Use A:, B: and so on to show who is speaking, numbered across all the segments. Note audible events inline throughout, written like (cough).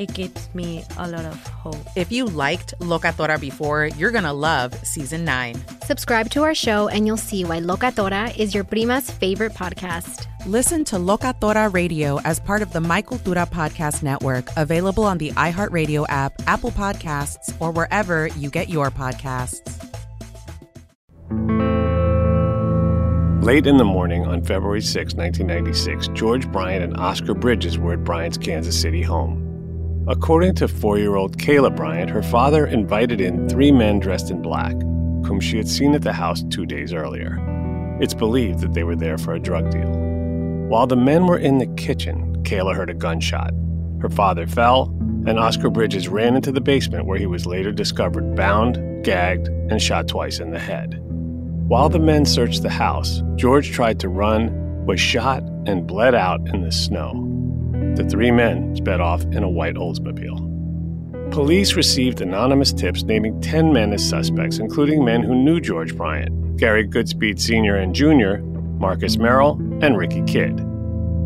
A: it gives me a lot of hope.
B: If you liked Locatora before, you're going to love season 9.
C: Subscribe to our show and you'll see why Locatora is your prima's favorite podcast.
B: Listen to Locatora Radio as part of the Michael Cultura Podcast Network, available on the iHeartRadio app, Apple Podcasts, or wherever you get your podcasts.
D: Late in the morning on February 6, 1996, George Bryant and Oscar Bridges were at Bryant's Kansas City home. According to four year old Kayla Bryant, her father invited in three men dressed in black, whom she had seen at the house two days earlier. It's believed that they were there for a drug deal. While the men were in the kitchen, Kayla heard a gunshot. Her father fell, and Oscar Bridges ran into the basement where he was later discovered bound, gagged, and shot twice in the head. While the men searched the house, George tried to run, was shot, and bled out in the snow. The three men sped off in a white Oldsmobile. Police received anonymous tips naming 10 men as suspects, including men who knew George Bryant Gary Goodspeed Sr. and Jr., Marcus Merrill, and Ricky Kidd.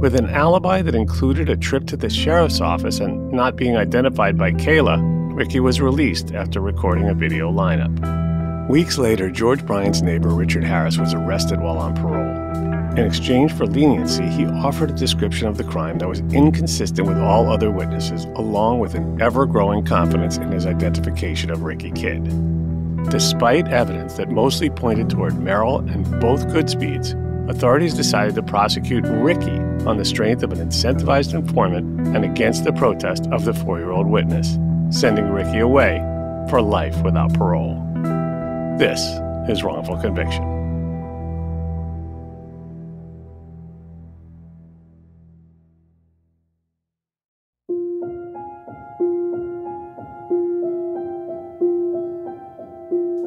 D: With an alibi that included a trip to the sheriff's office and not being identified by Kayla, Ricky was released after recording a video lineup. Weeks later, George Bryant's neighbor Richard Harris was arrested while on parole. In exchange for leniency, he offered a description of the crime that was inconsistent with all other witnesses, along with an ever growing confidence in his identification of Ricky Kidd. Despite evidence that mostly pointed toward Merrill and both Goodspeeds, authorities decided to prosecute Ricky on the strength of an incentivized informant and against the protest of the four year old witness, sending Ricky away for life without parole. This is wrongful conviction.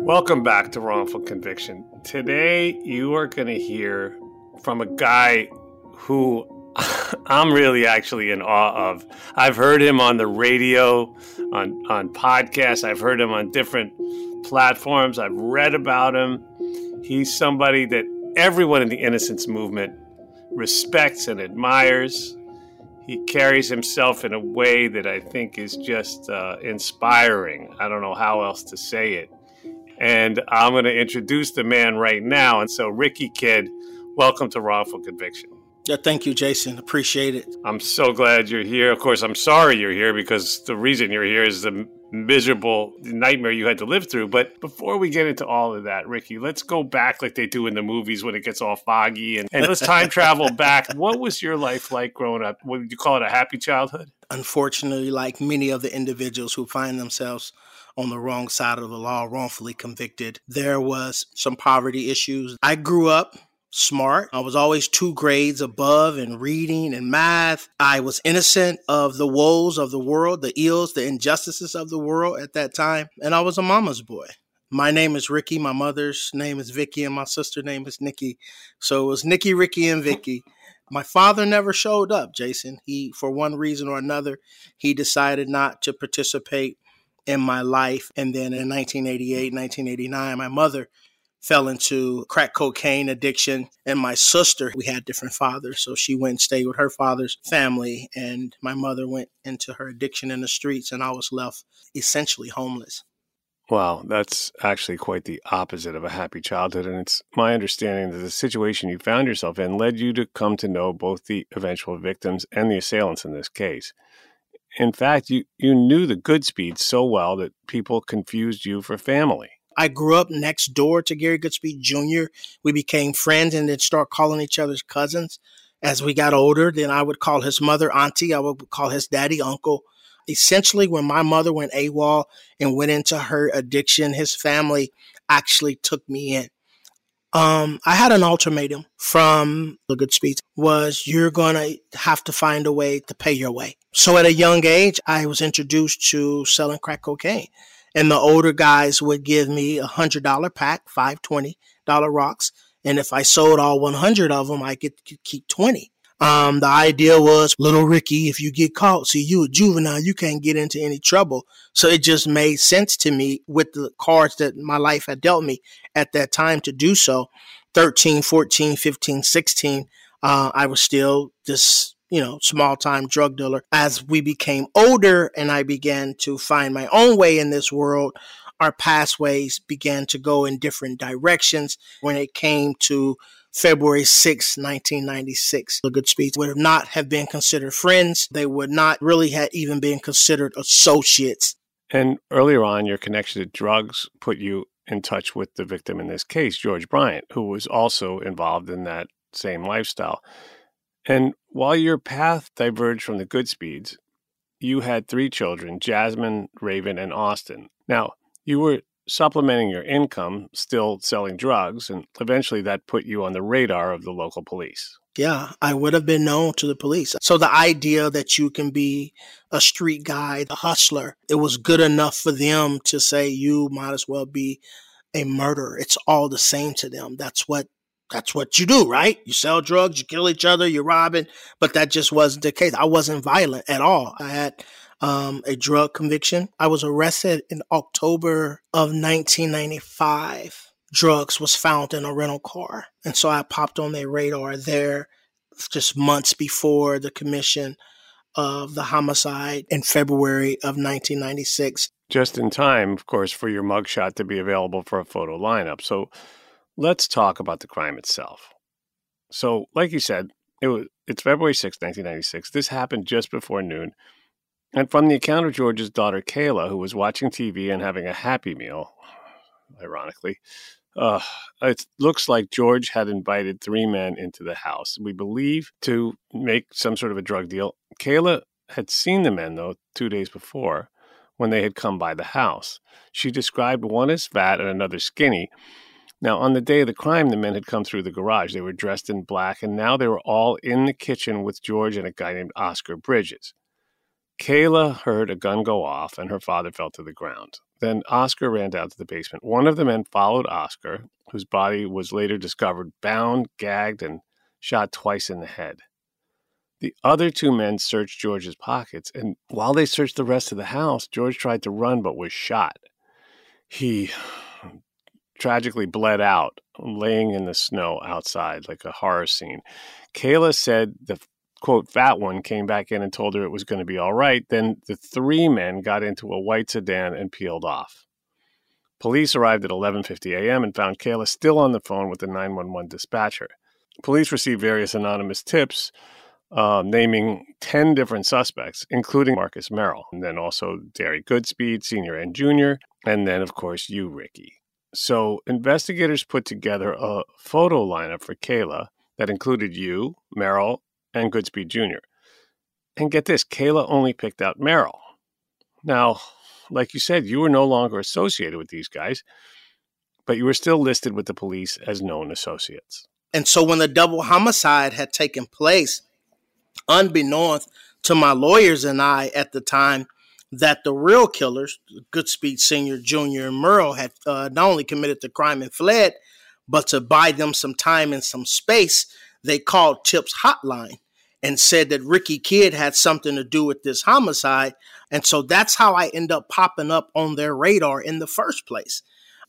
D: Welcome back to Wrongful Conviction. Today, you are going to hear from a guy who (laughs) I'm really actually in awe of. I've heard him on the radio, on, on podcasts, I've heard him on different platforms, I've read about him. He's somebody that everyone in the innocence movement respects and admires. He carries himself in a way that I think is just uh, inspiring. I don't know how else to say it and I'm going to introduce the man right now. And so, Ricky Kidd, welcome to Wrongful Conviction.
E: Yeah, thank you, Jason. Appreciate it.
D: I'm so glad you're here. Of course, I'm sorry you're here because the reason you're here is the miserable nightmare you had to live through. But before we get into all of that, Ricky, let's go back like they do in the movies when it gets all foggy and, and let's time travel back. (laughs) What was your life like growing up? Would you call it a happy childhood?
E: Unfortunately, like many of the individuals who find themselves on the wrong side of the law, wrongfully convicted. There was some poverty issues. I grew up smart. I was always two grades above in reading and math. I was innocent of the woes of the world, the ills, the injustices of the world at that time. And I was a mama's boy. My name is Ricky. My mother's name is Vicky, and my sister's name is Nikki. So it was Nikki, Ricky, and Vicky. My father never showed up, Jason. He, for one reason or another, he decided not to participate in my life. And then in 1988, 1989, my mother fell into crack cocaine addiction. And my sister, we had different fathers. So she went and stayed with her father's family. And my mother went into her addiction in the streets. And I was left essentially homeless.
D: Wow, that's actually quite the opposite of a happy childhood. And it's my understanding that the situation you found yourself in led you to come to know both the eventual victims and the assailants in this case. In fact, you, you knew the Goodspeed so well that people confused you for family.
E: I grew up next door to Gary Goodspeed Jr. We became friends and then start calling each other's cousins. As we got older, then I would call his mother auntie. I would call his daddy uncle essentially when my mother went AWOL and went into her addiction, his family actually took me in. Um, I had an ultimatum from the Goodspeed was you're gonna have to find a way to pay your way. So at a young age, I was introduced to selling crack cocaine. And the older guys would give me a hundred dollar pack, five twenty dollar rocks. And if I sold all 100 of them, I could keep 20. Um, the idea was little Ricky, if you get caught, see you a juvenile, you can't get into any trouble. So it just made sense to me with the cards that my life had dealt me at that time to do so. 13, 14, 15, 16, uh, I was still this, you know, small time drug dealer. As we became older and I began to find my own way in this world, our pathways began to go in different directions when it came to February 6, 1996. The Goodspeeds would not have been considered friends. They would not really have even been considered associates.
D: And earlier on, your connection to drugs put you in touch with the victim in this case, George Bryant, who was also involved in that same lifestyle. And while your path diverged from the Goodspeeds, you had three children Jasmine, Raven, and Austin. Now, you were supplementing your income, still selling drugs, and eventually that put you on the radar of the local police.
E: Yeah, I would have been known to the police. So the idea that you can be a street guy, a hustler, it was good enough for them to say you might as well be a murderer. It's all the same to them. That's what that's what you do, right? You sell drugs, you kill each other, you're robbing, but that just wasn't the case. I wasn't violent at all. I had um, a drug conviction. I was arrested in October of 1995. Drugs was found in a rental car. And so I popped on their radar there just months before the commission of the homicide in February of 1996.
D: Just in time, of course, for your mugshot to be available for a photo lineup. So let's talk about the crime itself. So, like you said, it was it's February 6, 1996. This happened just before noon. And from the account of George's daughter Kayla, who was watching TV and having a happy meal, ironically, uh, it looks like George had invited three men into the house. We believe to make some sort of a drug deal. Kayla had seen the men, though, two days before when they had come by the house. She described one as fat and another skinny. Now, on the day of the crime, the men had come through the garage. They were dressed in black, and now they were all in the kitchen with George and a guy named Oscar Bridges. Kayla heard a gun go off and her father fell to the ground. Then Oscar ran down to the basement. One of the men followed Oscar, whose body was later discovered bound, gagged, and shot twice in the head. The other two men searched George's pockets, and while they searched the rest of the house, George tried to run but was shot. He tragically bled out, laying in the snow outside like a horror scene. Kayla said the quote fat one came back in and told her it was going to be all right then the three men got into a white sedan and peeled off police arrived at 11:50 a.m. and found Kayla still on the phone with the 911 dispatcher police received various anonymous tips uh, naming 10 different suspects including Marcus Merrill and then also Gary Goodspeed senior and junior and then of course you Ricky so investigators put together a photo lineup for Kayla that included you, Merrill, and Goodspeed Jr. And get this, Kayla only picked out Merrill. Now, like you said, you were no longer associated with these guys, but you were still listed with the police as known associates.
E: And so when the double homicide had taken place, unbeknownst to my lawyers and I at the time, that the real killers, Goodspeed Sr., Jr., and Merrill, had uh, not only committed the crime and fled, but to buy them some time and some space, they called Tip's hotline and said that Ricky Kidd had something to do with this homicide. And so that's how I end up popping up on their radar in the first place.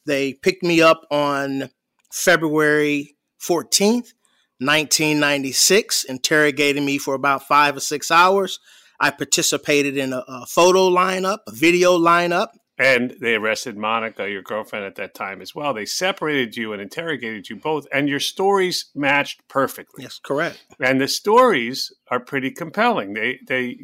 E: They picked me up on February 14th, 1996, interrogating me for about five or six hours. I participated in a, a photo lineup, a video lineup,
D: and they arrested Monica, your girlfriend at that time as well. They separated you and interrogated you both, and your stories matched perfectly.
E: Yes, correct.
D: And the stories are pretty compelling. They they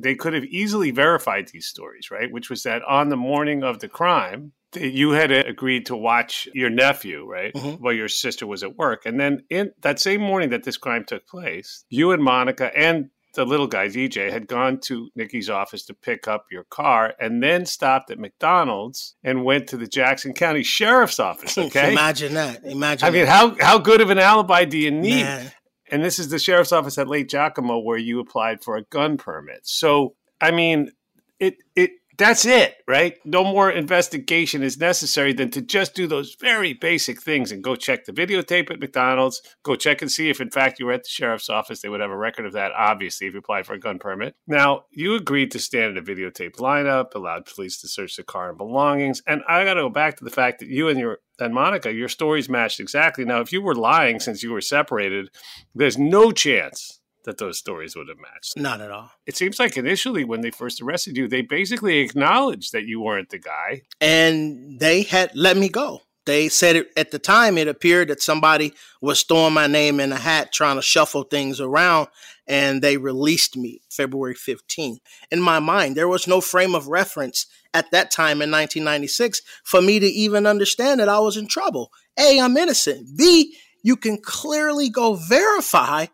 D: they could have easily verified these stories, right? Which was that on the morning of the crime, you had agreed to watch your nephew, right? Mm-hmm. While your sister was at work. And then in that same morning that this crime took place, you and Monica and the little guy DJ had gone to Nikki's office to pick up your car and then stopped at McDonald's and went to the Jackson County Sheriff's Office. (laughs) Okay,
E: imagine that. Imagine.
D: I mean, how how good of an alibi do you need? Man. And this is the sheriff's office at Lake Jacomo where you applied for a gun permit. So, I mean, it it that's it, right? No more investigation is necessary than to just do those very basic things and go check the videotape at McDonald's, go check and see if, in fact, you were at the sheriff's office. They would have a record of that, obviously, if you applied for a gun permit. Now, you agreed to stand in a videotape lineup, allowed police to search the car and belongings. And I got to go back to the fact that you and your and Monica, your stories matched exactly. Now, if you were lying since you were separated, there's no chance that those stories would have matched.
E: Not at all.
D: It seems like initially when they first arrested you, they basically acknowledged that you weren't the guy.
E: And they had let me go. They said it, at the time it appeared that somebody was throwing my name in a hat trying to shuffle things around and they released me February 15th. In my mind, there was no frame of reference at that time in 1996 for me to even understand that I was in trouble. A, I'm innocent. B, you can clearly go verify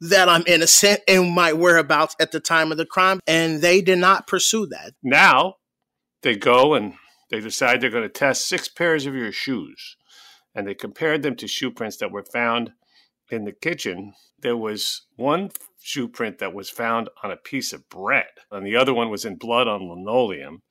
E: that I'm innocent and my whereabouts at the time of the crime. And they did not pursue that.
D: Now they go and they decide they're going to test six pairs of your shoes. And they compared them to shoe prints that were found in the kitchen. There was one shoe print that was found on a piece of bread, and the other one was in blood on linoleum.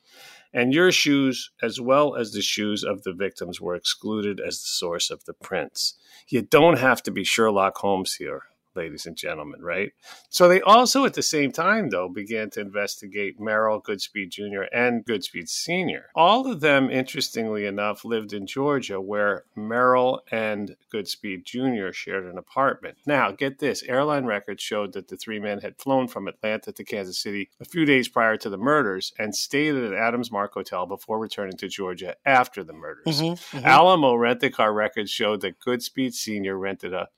D: And your shoes, as well as the shoes of the victims, were excluded as the source of the prints. You don't have to be Sherlock Holmes here ladies and gentlemen, right? So they also, at the same time, though, began to investigate Merrill Goodspeed Jr. and Goodspeed Sr. All of them, interestingly enough, lived in Georgia, where Merrill and Goodspeed Jr. shared an apartment. Now, get this airline records showed that the three men had flown from Atlanta to Kansas City a few days prior to the murders and stayed at the Adams Mark Hotel before returning to Georgia after the murders. Mm-hmm, mm-hmm. Alamo rent a car records showed that Goodspeed Sr. rented a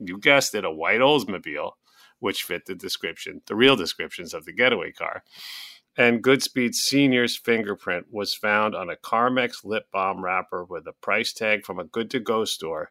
D: you guessed it, a white Oldsmobile, which fit the description, the real descriptions of the getaway car. And Goodspeed Sr.'s fingerprint was found on a Carmex lip balm wrapper with a price tag from a good to go store,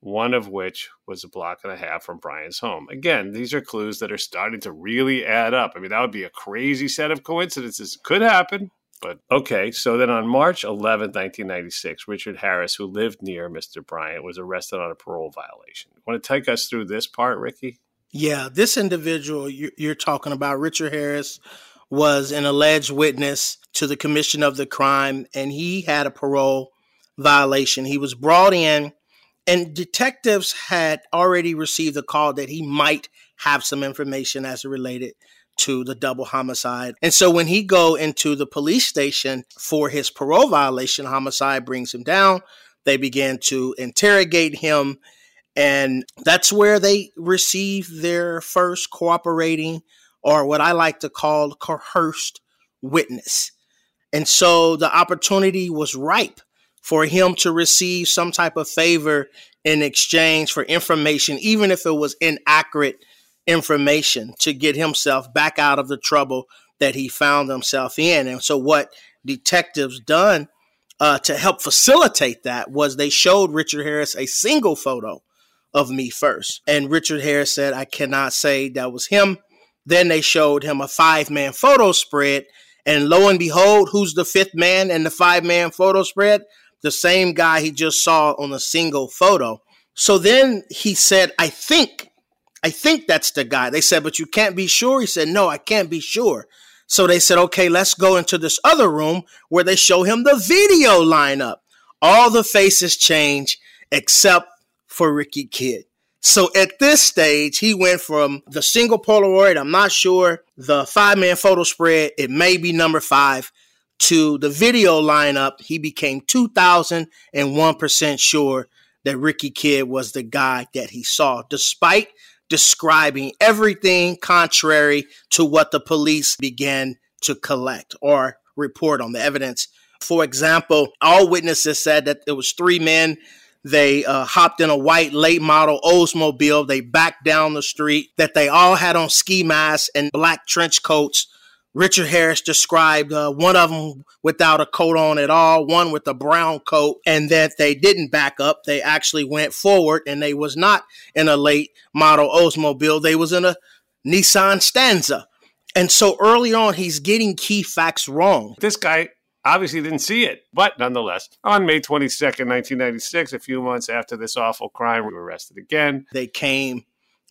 D: one of which was a block and a half from Brian's home. Again, these are clues that are starting to really add up. I mean, that would be a crazy set of coincidences. Could happen, but okay, so then on March 11, 1996, Richard Harris, who lived near Mr. Bryant, was arrested on a parole violation. Want to take us through this part, Ricky?
E: Yeah, this individual you're talking about, Richard Harris, was an alleged witness to the commission of the crime, and he had a parole violation. He was brought in, and detectives had already received a call that he might have some information as it related to the double homicide. And so when he go into the police station for his parole violation, homicide brings him down. They begin to interrogate him. And that's where they receive their first cooperating or what I like to call coerced witness. And so the opportunity was ripe for him to receive some type of favor in exchange for information, even if it was inaccurate information to get himself back out of the trouble that he found himself in. And so, what detectives done uh, to help facilitate that was they showed Richard Harris a single photo of me first, and Richard Harris said, "I cannot say that was him." Then they showed him a five man photo spread, and lo and behold, who's the fifth man in the five man photo spread? The same guy he just saw on a single photo. So then he said, I think, I think that's the guy. They said, but you can't be sure. He said, no, I can't be sure. So they said, okay, let's go into this other room where they show him the video lineup. All the faces change except for Ricky Kidd. So at this stage, he went from the single Polaroid, I'm not sure, the five man photo spread, it may be number five, to the video lineup. He became 2001% sure that Ricky Kidd was the guy that he saw, despite describing everything contrary to what the police began to collect or report on the evidence. For example, all witnesses said that it was three men. They uh, hopped in a white late model Oldsmobile. They backed down the street. That they all had on ski masks and black trench coats Richard Harris described uh, one of them without a coat on at all, one with a brown coat, and that they didn't back up. They actually went forward, and they was not in a late model Oldsmobile. They was in a Nissan Stanza. And so early on, he's getting key facts wrong.
D: This guy obviously didn't see it, but nonetheless, on May 22nd, 1996, a few months after this awful crime, we were arrested again.
E: They came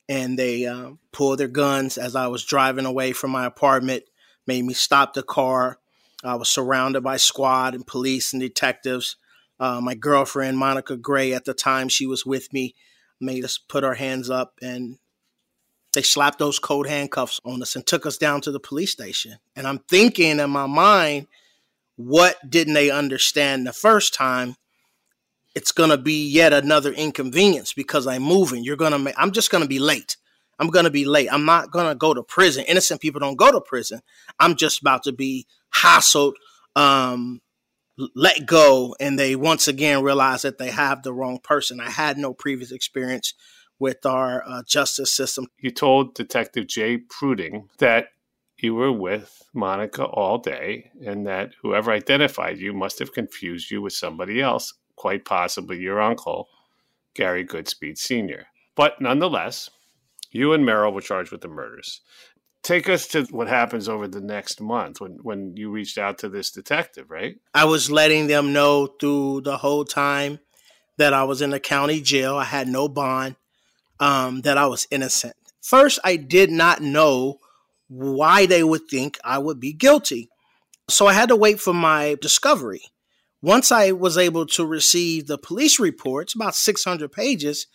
E: and they uh, pulled their guns as I was driving away from my apartment made me stop the car. I was surrounded by squad and police and detectives. Uh, my girlfriend, Monica Gray, at the time she was with me, made us put our hands up and they slapped those cold handcuffs on us and took us down to the police station. And I'm thinking in my mind, what didn't they understand the first time? It's going to be yet another inconvenience because I'm moving. You're going to, I'm just going to be late. I'm going to be late. I'm not going to go to prison. Innocent people don't go to prison. I'm just about to be hassled, um, let go, and they once again realize that they have the wrong person. I had no previous experience with our uh, justice system.
D: You told Detective Jay Pruding that you were with Monica all day and that whoever identified you must have confused you with somebody else, quite possibly your uncle, Gary Goodspeed Sr. But nonetheless, you and Merrill were charged with the murders. Take us to what happens over the next month when, when you reached out to this detective, right?
E: I was letting them know through the whole time that I was in the county jail. I had no bond, um, that I was innocent. First, I did not know why they would think I would be guilty. So I had to wait for my discovery. Once I was able to receive the police reports, about 600 pages,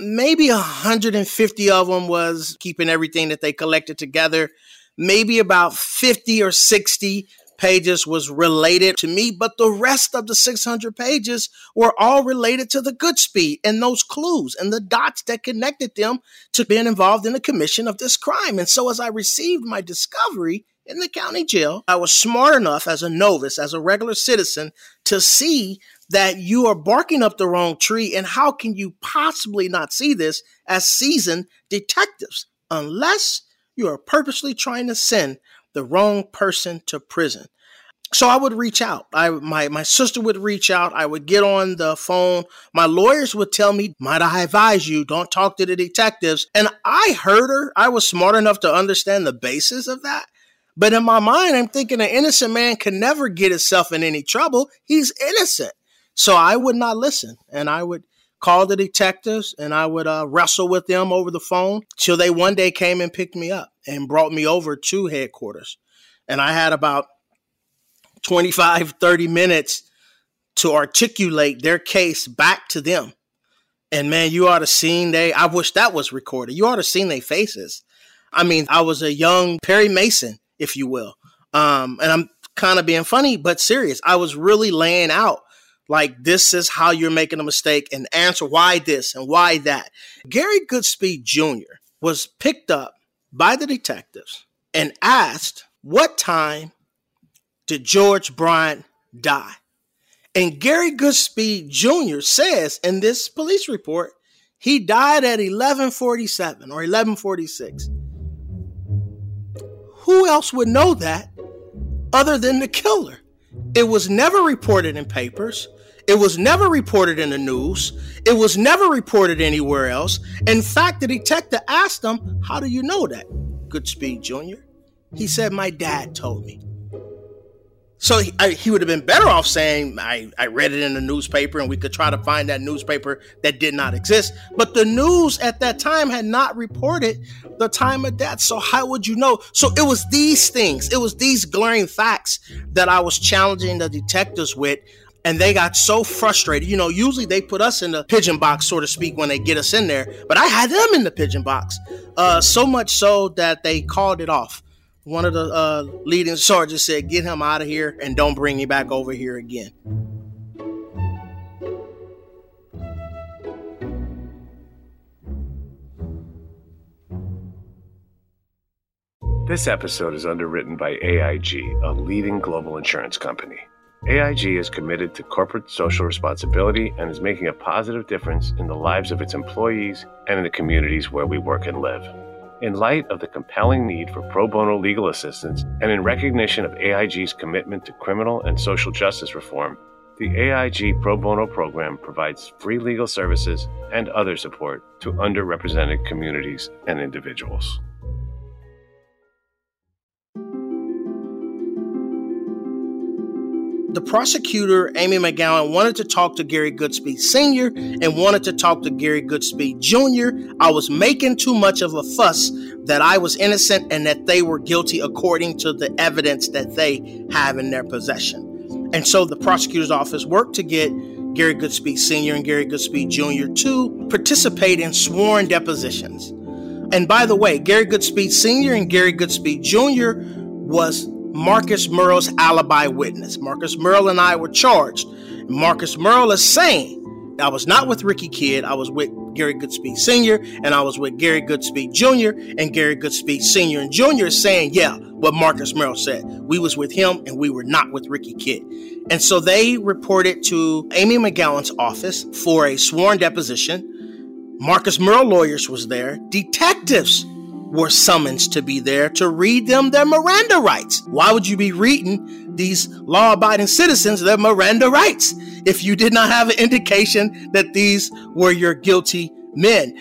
E: maybe 150 of them was keeping everything that they collected together. Maybe about 50 or 60 pages was related to me, but the rest of the 600 pages were all related to the Goodspeed and those clues and the dots that connected them to being involved in the commission of this crime. And so as I received my discovery in the county jail, I was smart enough as a novice, as a regular citizen, to see that you are barking up the wrong tree. And how can you possibly not see this as seasoned detectives unless you are purposely trying to send the wrong person to prison? So I would reach out. I my my sister would reach out. I would get on the phone. My lawyers would tell me, "Might I advise you don't talk to the detectives?" And I heard her. I was smart enough to understand the basis of that. But in my mind, I'm thinking an innocent man can never get himself in any trouble. He's innocent. So I would not listen and I would call the detectives and I would uh, wrestle with them over the phone till they one day came and picked me up and brought me over to headquarters. And I had about 25, 30 minutes to articulate their case back to them. And man, you ought to seen they, I wish that was recorded. You ought to seen their faces. I mean, I was a young Perry Mason, if you will. Um, and I'm kind of being funny, but serious. I was really laying out like this is how you're making a mistake and answer why this and why that. Gary Goodspeed Jr. was picked up by the detectives and asked, What time did George Bryant die? And Gary Goodspeed Jr. says in this police report, he died at 1147 or 1146. Who else would know that other than the killer? It was never reported in papers. It was never reported in the news. It was never reported anywhere else. In fact, the detective asked him, How do you know that, Goodspeed Jr.? He said, My dad told me. So he, I, he would have been better off saying, I, I read it in the newspaper and we could try to find that newspaper that did not exist. But the news at that time had not reported the time of death. So how would you know? So it was these things, it was these glaring facts that I was challenging the detectives with. And they got so frustrated. You know, usually they put us in the pigeon box, so to speak, when they get us in there. But I had them in the pigeon box. Uh, so much so that they called it off one of the uh, leading sergeants said, Get him out of here and don't bring him back over here again.
D: This episode is underwritten by AIG, a leading global insurance company. AIG is committed to corporate social responsibility and is making a positive difference in the lives of its employees and in the communities where we work and live. In light of the compelling need for pro bono legal assistance and in recognition of AIG's commitment to criminal and social justice reform, the AIG Pro Bono program provides free legal services and other support to underrepresented communities and individuals.
E: The prosecutor, Amy McGowan, wanted to talk to Gary Goodspeed Sr. and wanted to talk to Gary Goodspeed Jr. I was making too much of a fuss that I was innocent and that they were guilty according to the evidence that they have in their possession. And so the prosecutor's office worked to get Gary Goodspeed Sr. and Gary Goodspeed Jr. to participate in sworn depositions. And by the way, Gary Goodspeed Sr. and Gary Goodspeed Jr. was Marcus Murrell's alibi witness. Marcus Murrell and I were charged. Marcus Murrell is saying, I was not with Ricky Kidd, I was with Gary Goodspeed Sr., and I was with Gary Goodspeed Jr., and Gary Goodspeed Sr. and Jr. is saying, yeah, what Marcus Murrell said. We was with him and we were not with Ricky Kidd. And so they reported to Amy McGowan's office for a sworn deposition. Marcus Murrell lawyers was there. Detectives were summoned to be there to read them their Miranda rights. Why would you be reading these law abiding citizens their Miranda rights if you did not have an indication that these were your guilty men?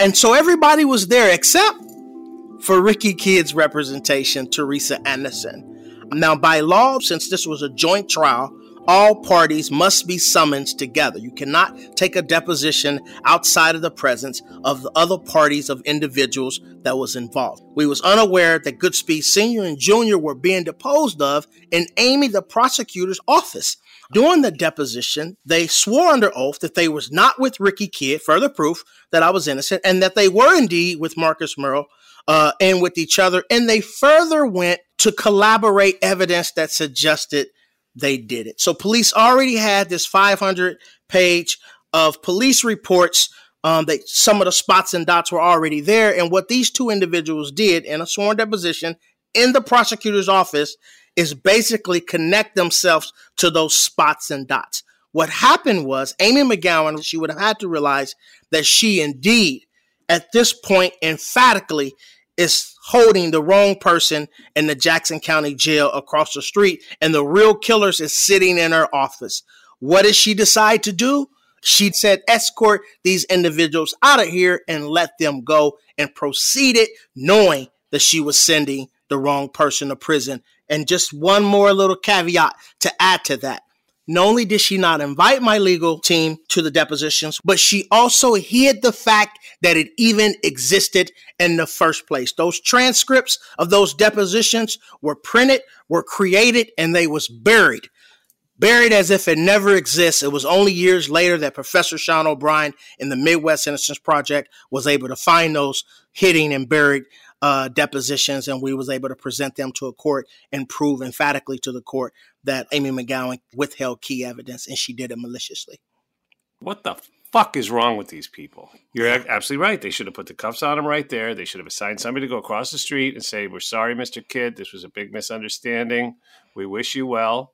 E: And so everybody was there except for Ricky Kidd's representation, Teresa Anderson. Now, by law, since this was a joint trial, all parties must be summoned together. You cannot take a deposition outside of the presence of the other parties of individuals that was involved. We was unaware that Goodspeed Sr. and Jr. were being deposed of in Amy, the prosecutor's office. During the deposition, they swore under oath that they was not with Ricky Kidd, further proof that I was innocent, and that they were indeed with Marcus Murrell uh, and with each other. And they further went to collaborate evidence that suggested they did it. So police already had this 500 page of police reports. Um, that some of the spots and dots were already there. And what these two individuals did in a sworn deposition in the prosecutor's office is basically connect themselves to those spots and dots. What happened was Amy McGowan, she would have had to realize that she indeed, at this point, emphatically is holding the wrong person in the Jackson County jail across the street, and the real killers is sitting in her office. What did she decide to do? She said, escort these individuals out of here and let them go, and proceeded knowing that she was sending the wrong person to prison. And just one more little caveat to add to that. Not only did she not invite my legal team to the depositions, but she also hid the fact that it even existed in the first place. Those transcripts of those depositions were printed, were created, and they was buried. Buried as if it never exists. It was only years later that Professor Sean O'Brien in the Midwest Innocence Project was able to find those hidden and buried uh, depositions, and we was able to present them to a court and prove emphatically to the court that Amy McGowan withheld key evidence, and she did it maliciously.
D: What the fuck is wrong with these people? You're absolutely right. They should have put the cuffs on him right there. They should have assigned somebody to go across the street and say, "We're sorry, Mister Kidd. This was a big misunderstanding. We wish you well."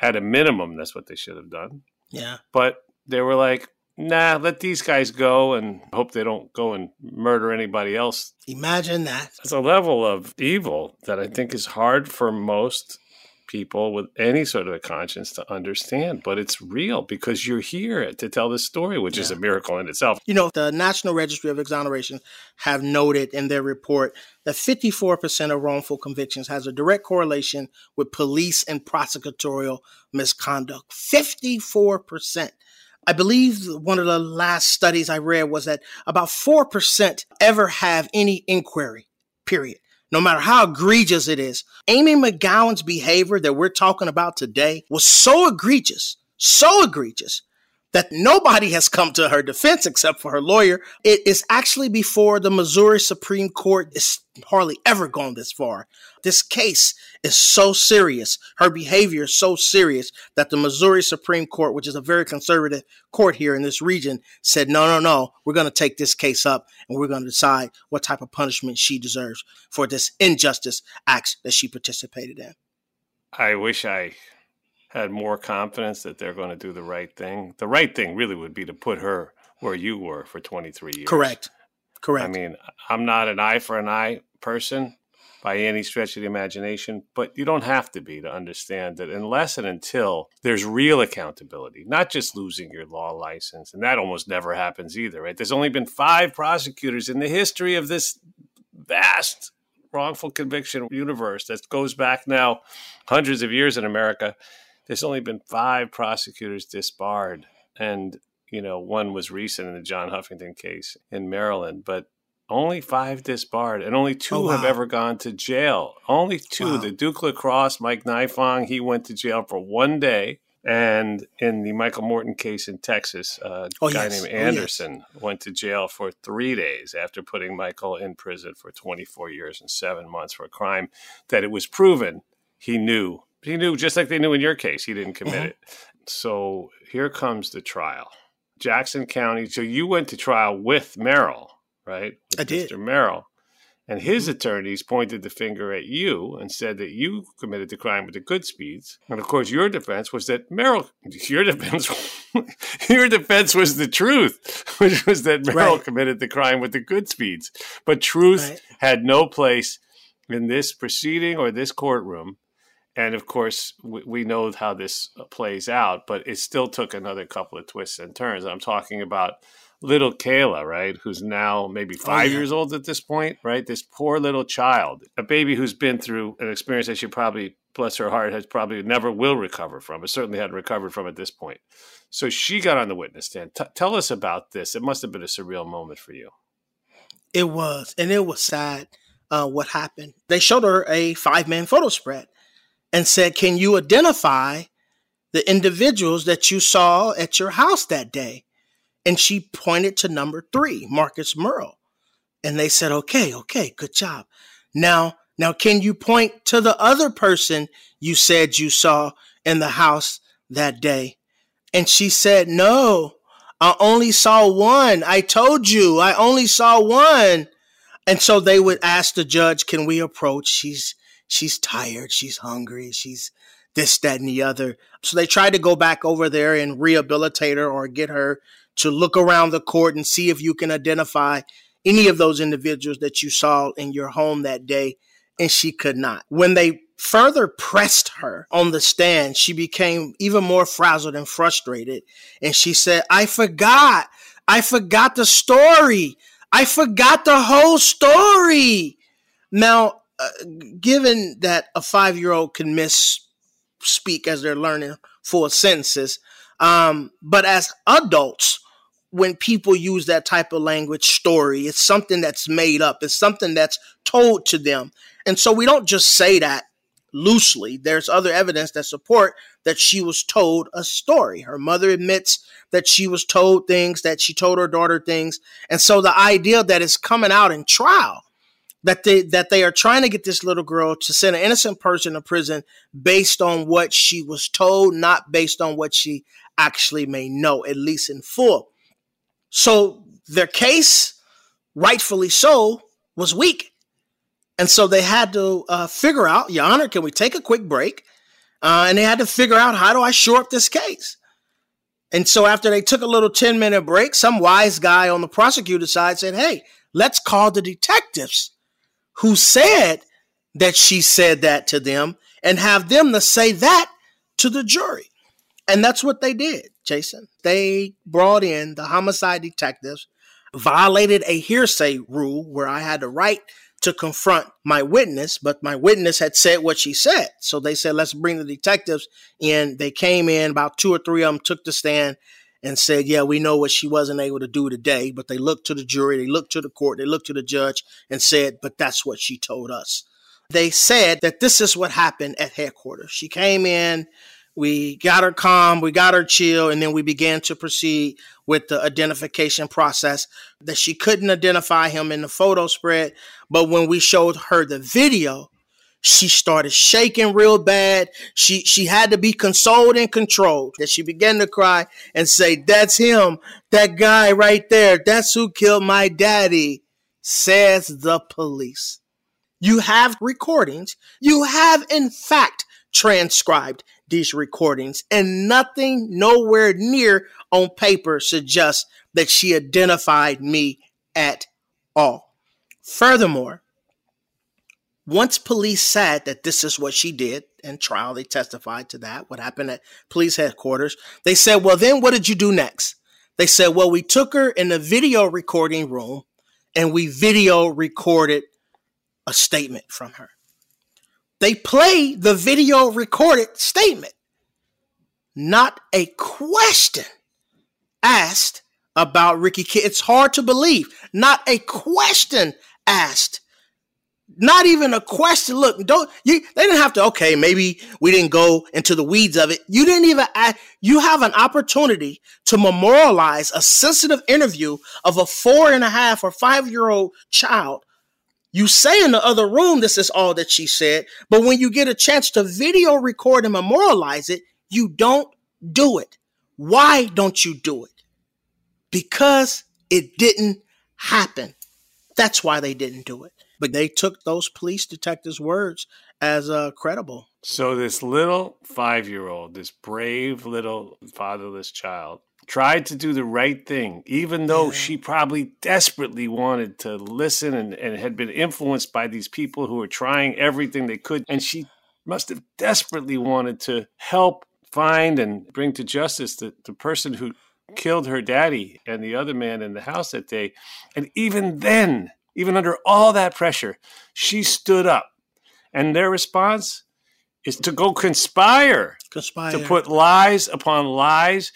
D: At a minimum, that's what they should have done.
E: Yeah.
D: But they were like, nah, let these guys go and hope they don't go and murder anybody else.
E: Imagine that.
D: It's a level of evil that I think is hard for most people with any sort of a conscience to understand, but it's real because you're here to tell the story, which yeah. is a miracle in itself.
E: You know, the National Registry of Exoneration have noted in their report that 54% of wrongful convictions has a direct correlation with police and prosecutorial misconduct. 54%. I believe one of the last studies I read was that about 4% ever have any inquiry, period no matter how egregious it is. Amy McGowan's behavior that we're talking about today was so egregious, so egregious that nobody has come to her defense except for her lawyer. It is actually before the Missouri Supreme Court is hardly ever gone this far. This case is so serious. Her behavior is so serious that the Missouri Supreme Court, which is a very conservative court here in this region, said, no, no, no, we're going to take this case up and we're going to decide what type of punishment she deserves for this injustice acts that she participated in.
D: I wish I had more confidence that they're going to do the right thing. The right thing really would be to put her where you were for 23 years.
E: Correct. Correct.
D: I mean, I'm not an eye for an eye person by any stretch of the imagination, but you don't have to be to understand that unless and until there's real accountability, not just losing your law license, and that almost never happens either, right? There's only been five prosecutors in the history of this vast wrongful conviction universe that goes back now hundreds of years in America there's only been five prosecutors disbarred, and you know one was recent in the John Huffington case in Maryland, but only five disbarred, and only two oh, wow. have ever gone to jail. Only two. Wow. The Duke Lacrosse, Mike Nifong, he went to jail for one day. And in the Michael Morton case in Texas, a oh, guy yes. named Anderson oh, yes. went to jail for three days after putting Michael in prison for 24 years and seven months for a crime that it was proven he knew he knew, just like they knew in your case, he didn't commit mm-hmm. it. So here comes the trial. Jackson County. So you went to trial with Merrill, right? With
E: I did.
D: Mr. Merrill. And his mm-hmm. attorneys pointed the finger at you and said that you committed the crime with the Goodspeeds. And of course, your defense was that Merrill, (laughs) your defense, (laughs) your defense was the truth, (laughs) which was that Merrill right. committed the crime with the Goodspeeds. But truth right. had no place in this proceeding or this courtroom and of course we, we know how this plays out but it still took another couple of twists and turns. I'm talking about little kayla right who's now maybe oh, five oh, yeah. years old at this point right? This poor little child a baby who's been through an experience that she probably bless her heart has probably never will recover from it certainly hadn't recovered from at this point. So she got on the witness stand. T- tell us about this. It must have been a surreal moment for you.
E: It was and it was sad uh, what happened. They showed her a five man photo spread and said, Can you identify the individuals that you saw at your house that day? And she pointed to number three, Marcus Murrow. And they said, Okay, okay, good job. Now, now, can you point to the other person you said you saw in the house that day? And she said, No, I only saw one. I told you, I only saw one. And so they would ask the judge, Can we approach? She's she's tired, she's hungry, she's this, that, and the other. So they tried to go back over there and rehabilitate her or get her to look around the court and see if you can identify any of those individuals that you saw in your home that day. And she could not. When they further pressed her on the stand, she became even more frazzled and frustrated. And she said, I forgot. I forgot the story. I forgot the whole story. Now, uh, given that a five year old can misspeak as they're learning full sentences, um, but as adults, when people use that type of language story, it's something that's made up, it's something that's told to them. And so we don't just say that loosely. There's other evidence that support that she was told a story. Her mother admits that she was told things, that she told her daughter things. And so the idea that it's coming out in trial that they that they are trying to get this little girl to send an innocent person to prison based on what she was told, not based on what she actually may know, at least in full. So their case, rightfully so, was weak. And so they had to uh, figure out, Your Honor, can we take a quick break? Uh, and they had to figure out how do I shore up this case? And so after they took a little 10 minute break, some wise guy on the prosecutor side said, Hey, let's call the detectives who said that she said that to them and have them to say that to the jury. And that's what they did, Jason. They brought in the homicide detectives, violated a hearsay rule where I had the right to confront my witness, but my witness had said what she said. So they said, let's bring the detectives in. They came in, about two or three of them took the stand and said, yeah, we know what she wasn't able to do today. But they looked to the jury, they looked to the court, they looked to the judge and said, but that's what she told us. They said that this is what happened at headquarters. She came in, we got her calm, we got her chill, and then we began to proceed with the identification process. That she couldn't identify him in the photo spread, but when we showed her the video, she started shaking real bad. She she had to be consoled and controlled. That she began to cry and say, "That's him, that guy right there. That's who killed my daddy," says the police. You have recordings. You have, in fact, transcribed these recordings, and nothing nowhere near on paper suggests that she identified me at all. Furthermore, once police said that this is what she did in trial, they testified to that, what happened at police headquarters. They said, Well, then what did you do next? They said, Well, we took her in the video recording room and we video recorded a statement from her. They play the video recorded statement, not a question asked about Ricky Kidd. It's hard to believe. Not a question asked. Not even a question. Look, don't you? They didn't have to. Okay, maybe we didn't go into the weeds of it. You didn't even. Ask, you have an opportunity to memorialize a sensitive interview of a four and a half or five year old child you say in the other room this is all that she said, but when you get a chance to video record and memorialize it, you don't do it. Why don't you do it? Because it didn't happen. That's why they didn't do it. But they took those police detectives' words as uh, credible.
D: So this little five-year-old, this brave little fatherless child, tried to do the right thing, even though yeah. she probably desperately wanted to listen and, and had been influenced by these people who were trying everything they could. And she must have desperately wanted to help find and bring to justice the, the person who killed her daddy and the other man in the house that day. And even then, even under all that pressure, she stood up. And their response is to go conspire,
E: conspire.
D: to put lies upon lies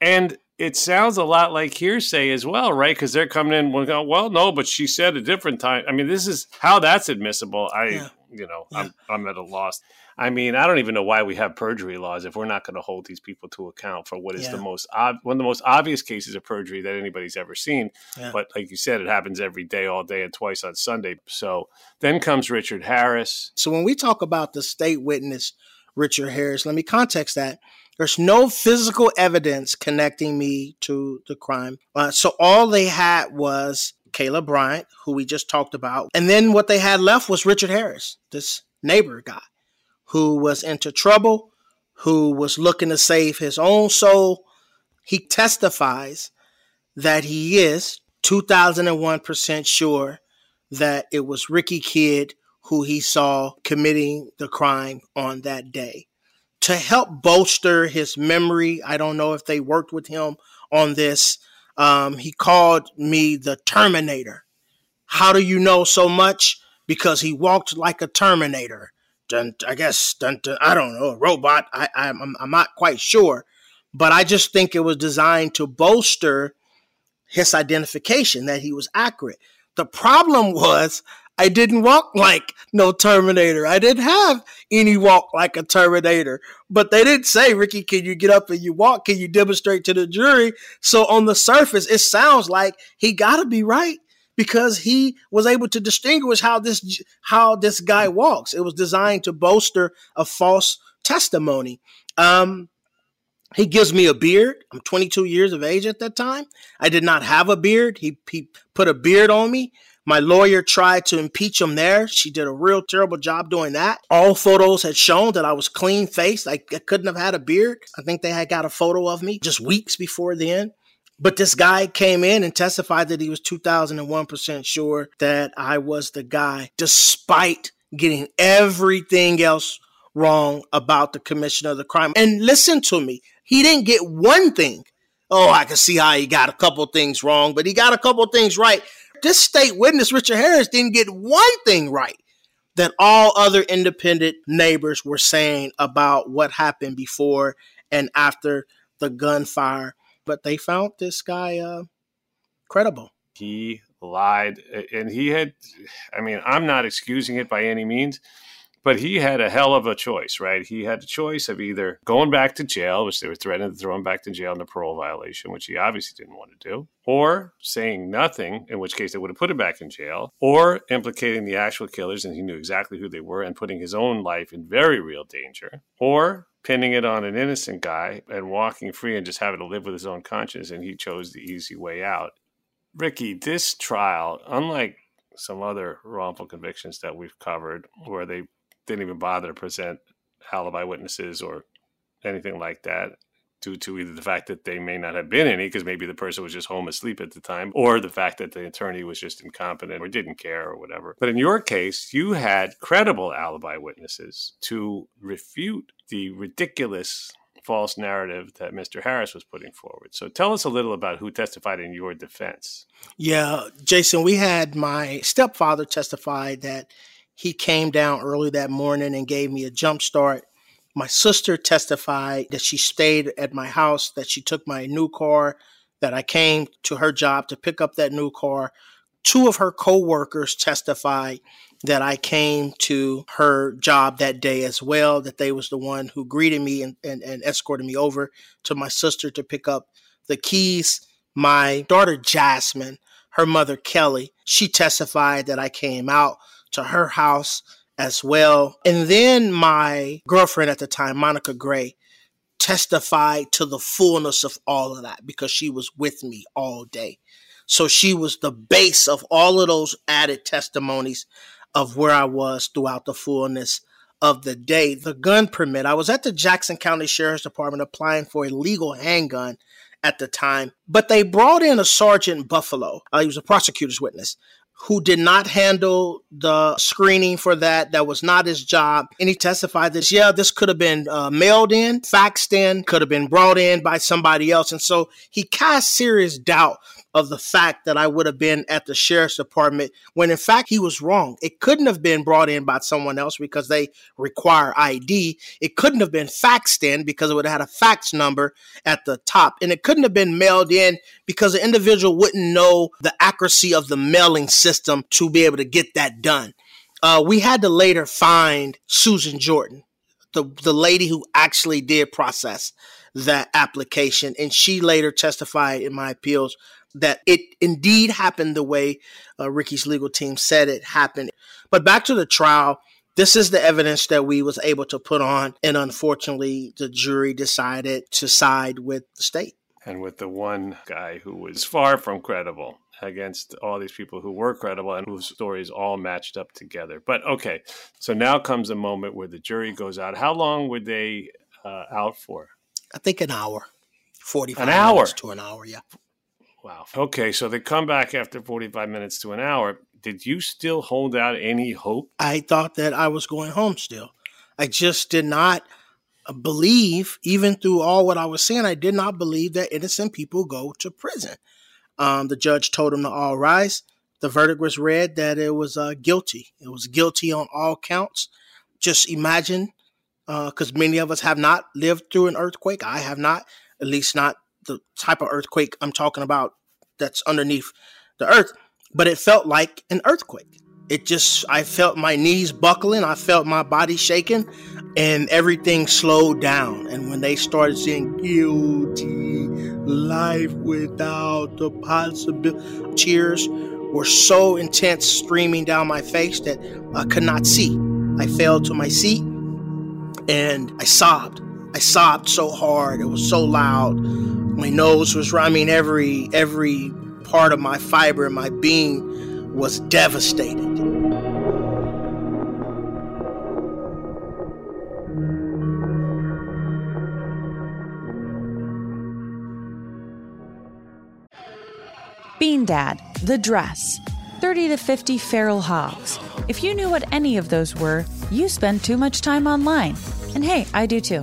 D: and it sounds a lot like hearsay as well, right? Because they're coming in, well, well, no, but she said a different time. I mean, this is how that's admissible. I, yeah. you know, yeah. I'm, I'm at a loss. I mean, I don't even know why we have perjury laws if we're not going to hold these people to account for what is yeah. the most ob- one of the most obvious cases of perjury that anybody's ever seen. But like you said, it happens every day, all day, and twice on Sunday. So then comes Richard Harris.
E: So when we talk about the state witness, Richard Harris, let me context that there's no physical evidence connecting me to the crime. Uh, so all they had was Kayla Bryant, who we just talked about. And then what they had left was Richard Harris, this neighbor guy who was into trouble, who was looking to save his own soul. He testifies that he is 2001% sure that it was Ricky Kidd who he saw committing the crime on that day to help bolster his memory. I don't know if they worked with him on this. Um, he called me the Terminator. How do you know so much? Because he walked like a Terminator. Dun, I guess dun, dun, I don't know a robot. I, I'm, I'm not quite sure, but I just think it was designed to bolster his identification that he was accurate. The problem was I didn't walk like no Terminator. I didn't have any walk like a Terminator. But they didn't say, Ricky, can you get up and you walk? Can you demonstrate to the jury? So on the surface, it sounds like he got to be right because he was able to distinguish how this how this guy walks. It was designed to bolster a false testimony. Um, he gives me a beard. I'm 22 years of age at that time. I did not have a beard. He, he put a beard on me. My lawyer tried to impeach him there. She did a real terrible job doing that. All photos had shown that I was clean faced. I, I couldn't have had a beard. I think they had got a photo of me just weeks before then. But this guy came in and testified that he was 2001% sure that I was the guy, despite getting everything else wrong about the commission of the crime. And listen to me, he didn't get one thing. Oh, I can see how he got a couple things wrong, but he got a couple things right. This state witness, Richard Harris, didn't get one thing right that all other independent neighbors were saying about what happened before and after the gunfire. But they found this guy uh, credible.
D: He lied, and he had, I mean, I'm not excusing it by any means, but he had a hell of a choice, right? He had a choice of either going back to jail, which they were threatening to throw him back to jail in a parole violation, which he obviously didn't want to do, or saying nothing, in which case they would have put him back in jail, or implicating the actual killers, and he knew exactly who they were, and putting his own life in very real danger, or pinning it on an innocent guy and walking free and just having to live with his own conscience, and he chose the easy way out. Ricky, this trial, unlike some other wrongful convictions that we've covered, where they didn't even bother to present alibi witnesses or anything like that, due to either the fact that they may not have been any, because maybe the person was just home asleep at the time, or the fact that the attorney was just incompetent or didn't care or whatever. But in your case, you had credible alibi witnesses to refute the ridiculous false narrative that Mr. Harris was putting forward. So tell us a little about who testified in your defense.
E: Yeah, Jason, we had my stepfather testify that he came down early that morning and gave me a jump start. My sister testified that she stayed at my house, that she took my new car, that I came to her job to pick up that new car. Two of her co-workers testified that I came to her job that day as well, that they was the one who greeted me and, and, and escorted me over to my sister to pick up the keys. My daughter Jasmine, her mother Kelly, she testified that I came out to her house as well. And then my girlfriend at the time, Monica Gray, testified to the fullness of all of that because she was with me all day. So she was the base of all of those added testimonies of where I was throughout the fullness of the day. The gun permit, I was at the Jackson County Sheriff's Department applying for a legal handgun at the time, but they brought in a Sergeant Buffalo. Uh, he was a prosecutor's witness who did not handle the screening for that. That was not his job. And he testified that, yeah, this could have been uh, mailed in, faxed in, could have been brought in by somebody else. And so he cast serious doubt of the fact that I would have been at the sheriff's department when in fact he was wrong. It couldn't have been brought in by someone else because they require ID. It couldn't have been faxed in because it would have had a fax number at the top. And it couldn't have been mailed in because the individual wouldn't know the accuracy of the mailing system to be able to get that done. Uh, we had to later find Susan Jordan, the, the lady who actually did process that application. And she later testified in my appeals that it indeed happened the way uh, Ricky's legal team said it happened. But back to the trial, this is the evidence that we was able to put on, and unfortunately, the jury decided to side with the state.
D: And with the one guy who was far from credible against all these people who were credible and whose stories all matched up together. But okay, so now comes a moment where the jury goes out. How long were they uh, out for?
E: I think an hour, forty-five
D: an hour
E: to an hour. Yeah.
D: Wow. Okay, so they come back after 45 minutes to an hour. Did you still hold out any hope?
E: I thought that I was going home still. I just did not believe, even through all what I was saying, I did not believe that innocent people go to prison. Um, the judge told them to all rise. The verdict was read that it was uh, guilty. It was guilty on all counts. Just imagine, because uh, many of us have not lived through an earthquake. I have not, at least not the type of earthquake I'm talking about that's underneath the earth, but it felt like an earthquake. It just, I felt my knees buckling, I felt my body shaking, and everything slowed down. And when they started saying guilty, life without the possibility, tears were so intense streaming down my face that I could not see. I fell to my seat and I sobbed. I sobbed so hard. It was so loud. My nose was running. Every every part of my fiber and my being was devastated.
B: Bean Dad, The Dress, 30 to 50 Feral Hogs, If you knew what any of those were, you spend too much time online. And hey, I do too.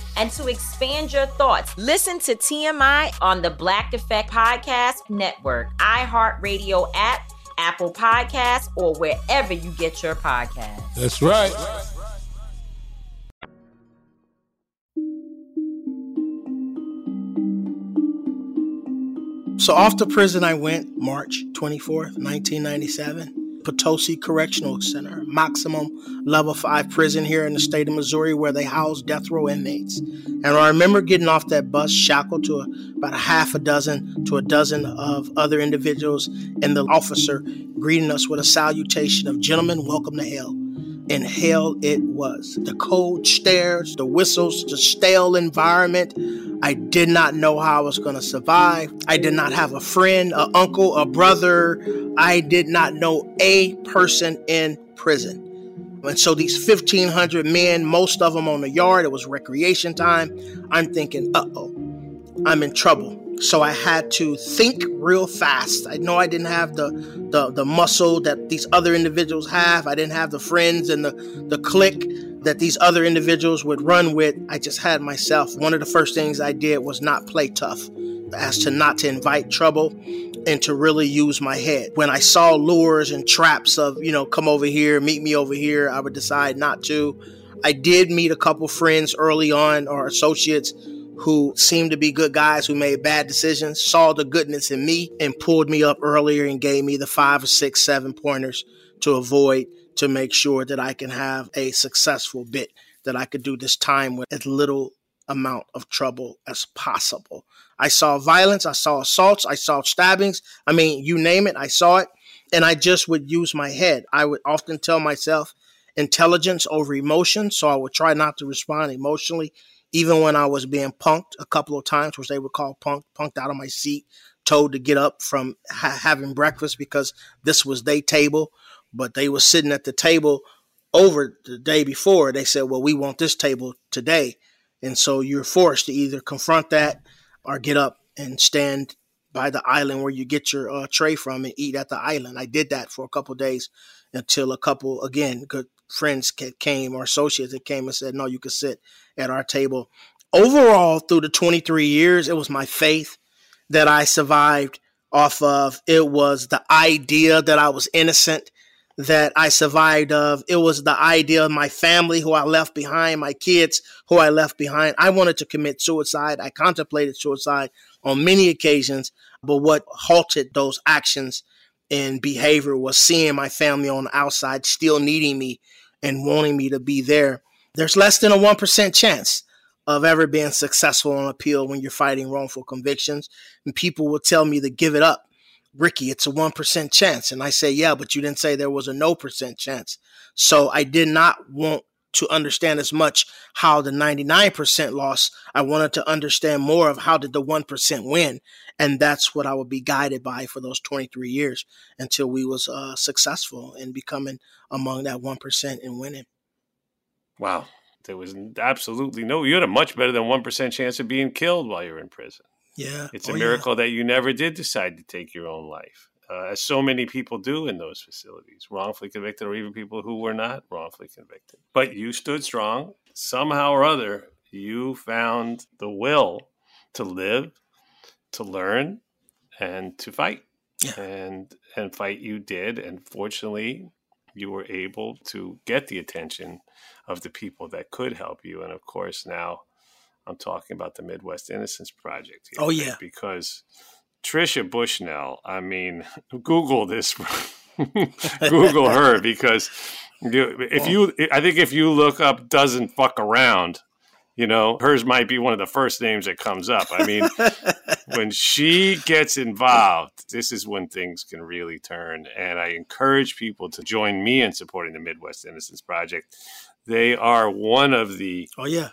F: and to expand your thoughts, listen to TMI on the Black Effect Podcast Network, iHeartRadio app, Apple Podcasts, or wherever you get your podcasts.
G: That's right.
E: So off to prison I went March 24th, 1997. Potosi Correctional Center, maximum level 5 prison here in the state of Missouri where they house death row inmates. And I remember getting off that bus shackled to a, about a half a dozen to a dozen of other individuals and the officer greeting us with a salutation of gentlemen, welcome to hell. And hell it was. The cold stares, the whistles, the stale environment. I did not know how I was going to survive. I did not have a friend, a uncle, a brother. I did not know a person in prison. And so these 1,500 men, most of them on the yard, it was recreation time. I'm thinking, uh oh, I'm in trouble. So I had to think real fast. I know I didn't have the, the, the muscle that these other individuals have. I didn't have the friends and the, the clique that these other individuals would run with. I just had myself. One of the first things I did was not play tough, as to not to invite trouble and to really use my head. When I saw lures and traps of, you know, come over here, meet me over here, I would decide not to. I did meet a couple friends early on or associates who seemed to be good guys who made bad decisions, saw the goodness in me and pulled me up earlier and gave me the five or six, seven pointers to avoid to make sure that I can have a successful bit, that I could do this time with as little amount of trouble as possible. I saw violence, I saw assaults, I saw stabbings. I mean, you name it, I saw it. And I just would use my head. I would often tell myself intelligence over emotion. So I would try not to respond emotionally even when I was being punked a couple of times, which they would call punked, punked out of my seat, told to get up from ha- having breakfast because this was their table, but they were sitting at the table over the day before. They said, "Well, we want this table today," and so you're forced to either confront that or get up and stand by the island where you get your uh, tray from and eat at the island. I did that for a couple days until a couple, again, good friends came or associates that came and said, no, you could sit at our table. Overall, through the 23 years, it was my faith that I survived off of. It was the idea that I was innocent that I survived of. It was the idea of my family who I left behind, my kids who I left behind. I wanted to commit suicide. I contemplated suicide on many occasions, but what halted those actions and behavior was seeing my family on the outside still needing me and wanting me to be there. There's less than a 1% chance of ever being successful on appeal when you're fighting wrongful convictions. And people will tell me to give it up. Ricky, it's a 1% chance. And I say, yeah, but you didn't say there was a no percent chance. So I did not want to understand as much how the 99% loss. I wanted to understand more of how did the 1% win. And that's what I would be guided by for those 23 years until we was uh, successful in becoming among that 1% and winning.
D: Wow. There was absolutely no, you had a much better than 1% chance of being killed while you're in prison.
E: Yeah.
D: It's a oh, miracle yeah. that you never did decide to take your own life, uh, as so many people do in those facilities, wrongfully convicted or even people who were not wrongfully convicted. But you stood strong. Somehow or other, you found the will to live, to learn, and to fight. Yeah. And and fight you did, and fortunately, you were able to get the attention of the people that could help you. And of course, now I'm talking about the Midwest Innocence Project.
E: Here, oh yeah,
D: because Tricia Bushnell. I mean, (laughs) Google this. (laughs) Google (laughs) her because you, if you, I think if you look up "doesn't fuck around," you know, hers might be one of the first names that comes up. I mean, (laughs) when she gets involved, this is when things can really turn. And I encourage people to join me in supporting the Midwest Innocence Project. They are one of the
E: oh yeah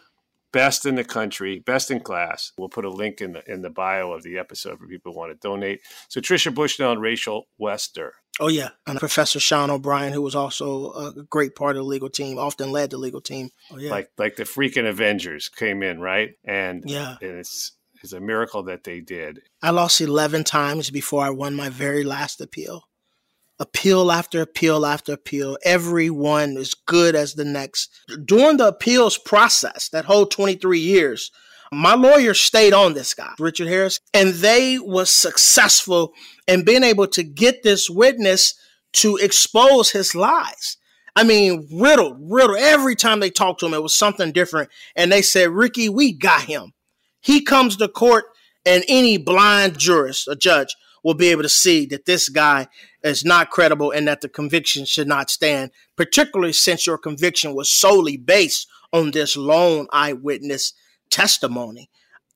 D: best in the country, best in class. We'll put a link in the in the bio of the episode for people who want to donate. So Tricia Bushnell and Rachel Wester.
E: Oh yeah, and Professor Sean O'Brien, who was also a great part of the legal team, often led the legal team. Oh yeah,
D: like like the freaking Avengers came in right, and
E: yeah,
D: and it's it's a miracle that they did.
E: I lost eleven times before I won my very last appeal appeal after appeal after appeal. Every one is good as the next. During the appeals process, that whole 23 years, my lawyer stayed on this guy, Richard Harris, and they was successful in being able to get this witness to expose his lies. I mean, riddled, riddled. Every time they talked to him, it was something different. And they said, Ricky, we got him. He comes to court, and any blind jurist, a judge, will be able to see that this guy is not credible and that the conviction should not stand, particularly since your conviction was solely based on this lone eyewitness testimony.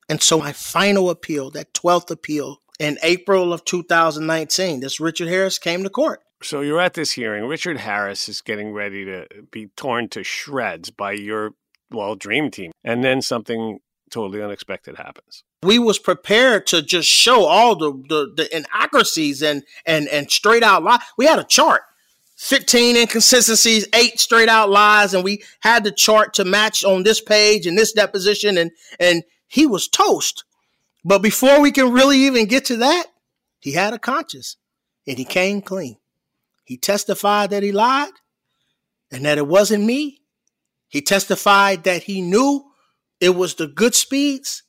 E: And so my final appeal, that 12th appeal in April of 2019, this Richard Harris came to court.
D: So you're at this hearing. Richard Harris is getting ready to be torn to shreds by your, well, dream team. And then something totally unexpected happens.
E: We was prepared to just show all the, the, the inaccuracies and, and, and straight out lie. We had a chart. 15 inconsistencies, eight straight out lies, and we had the chart to match on this page and this deposition, and and he was toast. But before we can really even get to that, he had a conscience and he came clean. He testified that he lied and that it wasn't me. He testified that he knew it was the Goodspeeds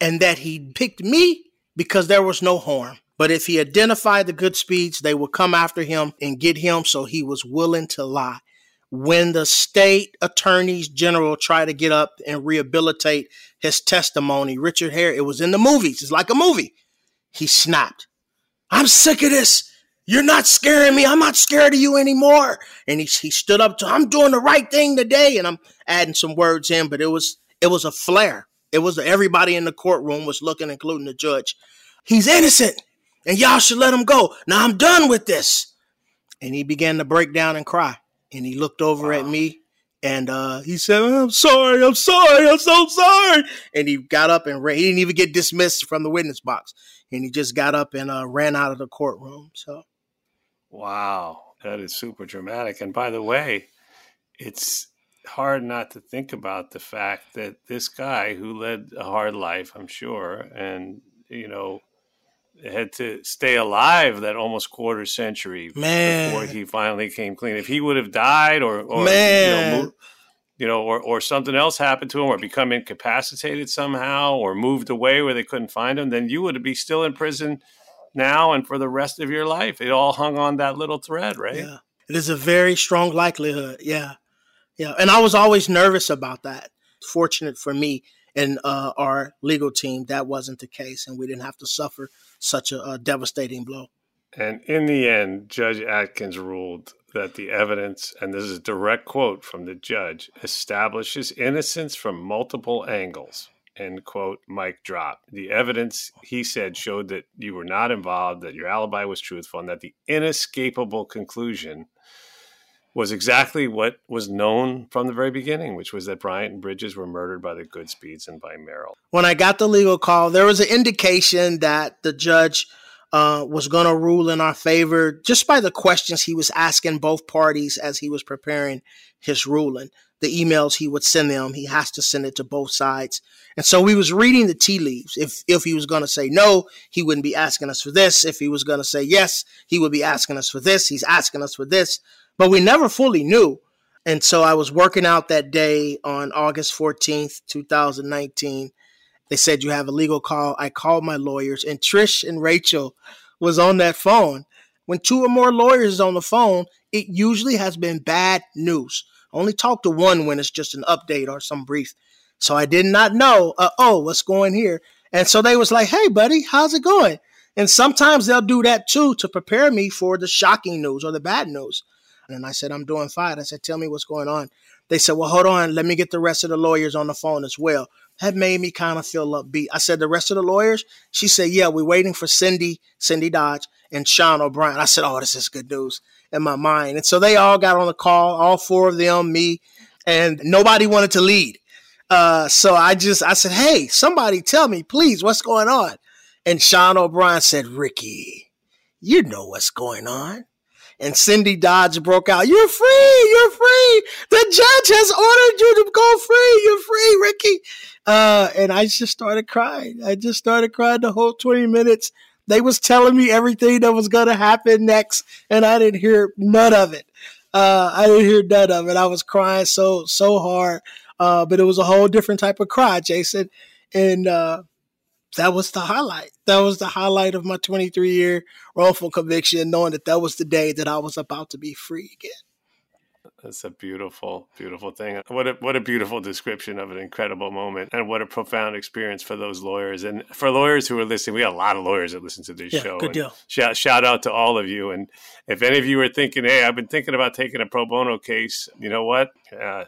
E: and that he picked me because there was no harm. But if he identified the Goodspeeds, they would come after him and get him, so he was willing to lie. When the state attorneys general tried to get up and rehabilitate his testimony, Richard Hare, it was in the movies, it's like a movie. He snapped. I'm sick of this. You're not scaring me. I'm not scared of you anymore. And he, he stood up to, I'm doing the right thing today. And I'm adding some words in, but it was it was a flare. It was everybody in the courtroom was looking, including the judge. He's innocent, and y'all should let him go. Now I'm done with this. And he began to break down and cry. And he looked over wow. at me and uh, he said, I'm sorry, I'm sorry, I'm so sorry. And he got up and ran. He didn't even get dismissed from the witness box. And he just got up and uh, ran out of the courtroom. So,
D: wow, that is super dramatic. And by the way, it's hard not to think about the fact that this guy who led a hard life, I'm sure, and you know, had to stay alive that almost quarter century
E: Man.
D: before he finally came clean. If he would have died or, or
E: Man.
D: you know, mo- you know, or, or something else happened to him, or become incapacitated somehow, or moved away where they couldn't find him, then you would be still in prison now and for the rest of your life. It all hung on that little thread, right?
E: Yeah. It is a very strong likelihood. Yeah. Yeah. And I was always nervous about that. Fortunate for me and uh, our legal team, that wasn't the case. And we didn't have to suffer such a, a devastating blow.
D: And in the end, Judge Adkins ruled that the evidence, and this is a direct quote from the judge, establishes innocence from multiple angles. End quote, Mike drop. The evidence, he said, showed that you were not involved, that your alibi was truthful, and that the inescapable conclusion was exactly what was known from the very beginning, which was that Bryant and Bridges were murdered by the Goodspeeds and by Merrill.
E: When I got the legal call, there was an indication that the judge uh, was going to rule in our favor just by the questions he was asking both parties as he was preparing his ruling. The emails he would send them, he has to send it to both sides. And so we was reading the tea leaves. If if he was going to say no, he wouldn't be asking us for this. If he was going to say yes, he would be asking us for this. He's asking us for this. But we never fully knew. And so I was working out that day on August 14th, 2019. They said you have a legal call. I called my lawyers, and Trish and Rachel was on that phone. When two or more lawyers is on the phone, it usually has been bad news. Only talk to one when it's just an update or some brief. So I did not know, uh, oh, what's going here? And so they was like, hey, buddy, how's it going? And sometimes they'll do that too to prepare me for the shocking news or the bad news. And I said, I'm doing fine. I said, tell me what's going on. They said, well, hold on. Let me get the rest of the lawyers on the phone as well. That made me kind of feel upbeat. I said, the rest of the lawyers? She said, yeah, we're waiting for Cindy, Cindy Dodge, and Sean O'Brien. I said, oh, this is good news in my mind. And so they all got on the call, all four of them, me, and nobody wanted to lead. Uh, so I just, I said, hey, somebody tell me, please, what's going on? And Sean O'Brien said, Ricky, you know what's going on. And Cindy Dodge broke out, You're free, you're free. The judge has ordered you to go free. You're free, Ricky. Uh, and I just started crying. I just started crying the whole 20 minutes. They was telling me everything that was gonna happen next, and I didn't hear none of it. Uh, I didn't hear none of it. I was crying so so hard. Uh, but it was a whole different type of cry, Jason. And uh, that was the highlight. That was the highlight of my 23 year wrongful conviction, knowing that that was the day that I was about to be free again.
D: That's a beautiful, beautiful thing. What a what a beautiful description of an incredible moment, and what a profound experience for those lawyers. And for lawyers who are listening, we got a lot of lawyers that listen to this
E: Yeah,
D: show.
E: good deal.
D: Shout shout out to all of you. And if any of you are thinking, "Hey, I've been thinking about taking a pro bono case," you know what? Uh,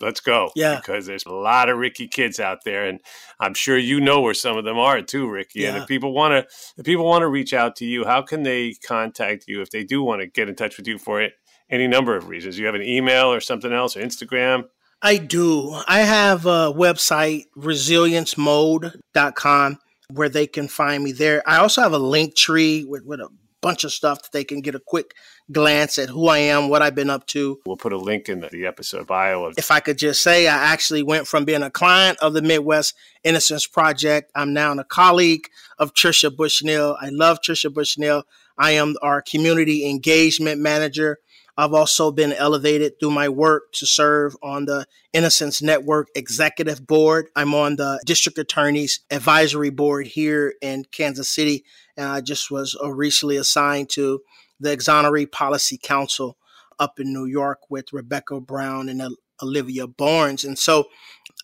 D: let's go.
E: Yeah.
D: because there's a lot of Ricky Kidds out there, and I'm sure you know where some of them are too, Ricky. And if people want to, if people want to reach out to you, how can they contact you if they do want to get in touch with you for it? Any number of reasons. You have an email or something else or Instagram.
E: I do. I have a website, resiliencemode.com, where they can find me there. I also have a link tree with, with a bunch of stuff that they can get a quick glance at who I am, what I've been up to.
D: We'll put a link in the, episode bio of
E: If I could just say, I actually went from being a client of the Midwest Innocence Project. I'm now a colleague of Tricia Bushnell. I love Tricia Bushnell. I am our community engagement manager. I've also been elevated through my work to serve on the Innocence Network Executive Board. I'm on the District Attorney's Advisory Board here in Kansas City, and I just was uh, recently assigned to the Exoneree Policy Council up in New York with Rebecca Brown and Olivia Barnes. And so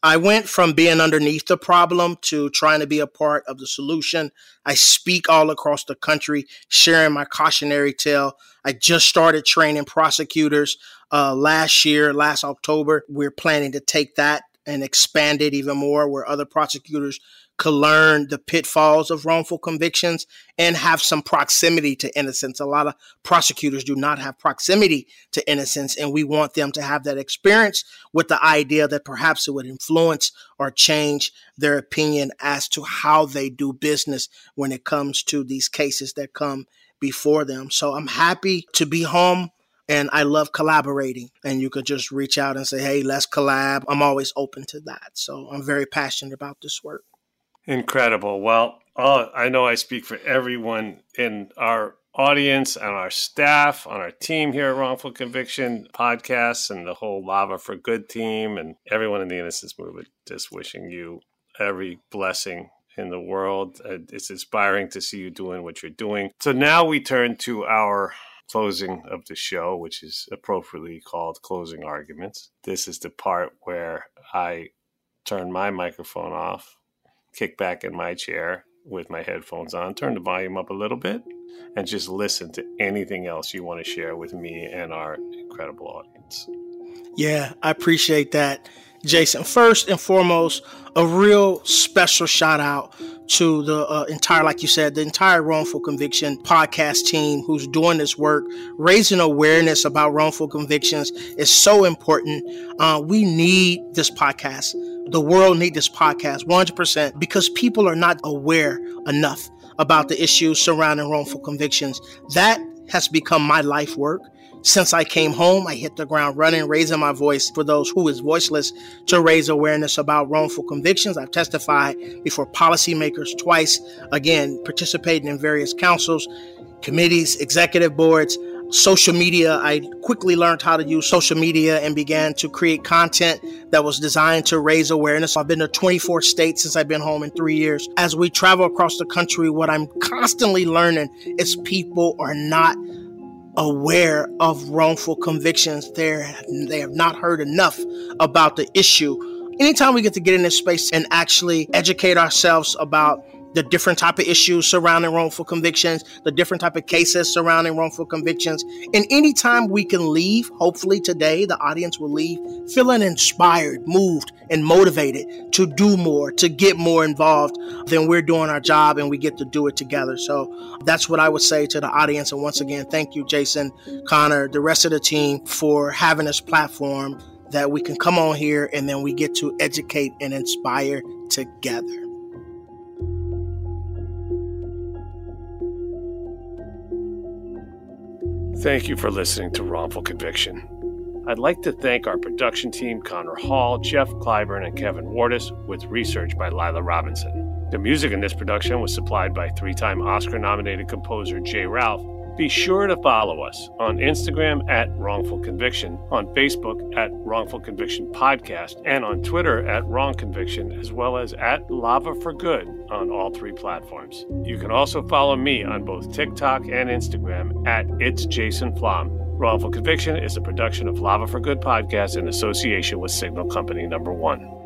E: I went from being underneath the problem to trying to be a part of the solution. I speak all across the country, sharing my cautionary tale. I just started training prosecutors uh, last year, last October. We're planning to take that and expand it even more where other prosecutors could learn the pitfalls of wrongful convictions and have some proximity to innocence. A lot of prosecutors do not have proximity to innocence, and we want them to have that experience with the idea that perhaps it would influence or change their opinion as to how they do business when it comes to these cases that come before them. So I'm happy to be home and I love collaborating. And you could just reach out and say, hey, let's collab. I'm always open to that. So I'm very passionate about this work.
D: Incredible. Well, I know I speak for everyone in our audience and our staff on our team here at Wrongful Conviction podcasts and the whole Lava for Good team and everyone in the Innocence Movement. Just wishing you every blessing in the world. Uh, It's inspiring to see you doing what you're doing. So now we turn to our closing of the show, which is appropriately called closing arguments. This is the part where I turn my microphone off, kick back in my chair with my headphones on, turn the volume up a little bit, and just listen to anything else you want to share with me and our incredible audience.
E: Yeah, I appreciate that, Jason. First and foremost, a real special shout out to the uh, entire, like you said, the entire wrongful conviction podcast team who's doing this work. Raising awareness about wrongful convictions is so important. Uh, we need this podcast. The world need this podcast 100% because people are not aware enough about the issues surrounding wrongful convictions. That has become my life work. Since I came home, I hit the ground running, raising my voice for those who is voiceless to raise awareness about wrongful convictions. I've testified before policymakers twice, again, participating in various councils, committees, executive boards, social media. I quickly learned how to use social media and began to create content that was designed to raise awareness. I've been to 24 states since I've been home in three years. As we travel across the country, what I'm constantly learning is people are not aware of wrongful convictions. They're, they have not heard enough about the issue. Anytime we get to get in this space and actually educate ourselves about the different type of issues surrounding wrongful convictions, the different type of cases surrounding wrongful convictions, and anytime we can leave, hopefully today the audience will leave feeling inspired, moved, and motivated to do more, to get more involved, then we're doing our job and we get to do it together. So that's what I would say to the audience. And once again, thank you, Jason, Connor, the rest of the team for having this platform that we can come on here and then we get to educate and inspire together.
D: Thank you for listening to Wrongful Conviction. I'd like to thank our production team, Connor Hall, Jeff Clyburn, and Kevin Wardis, with research by Lila Robinson. The music in this production was supplied by three time Oscar nominated composer J. Ralph. Be sure to follow us on Instagram at Wrongful Conviction, on Facebook at Wrongful Conviction Podcast, and on Twitter at Wrong Conviction, as well as at Lava for Good on all three platforms. You can also follow me on both TikTok and Instagram at It's Jason Flom. Wrongful Conviction is a production of Lava for Good podcast in association with Signal Company Number One.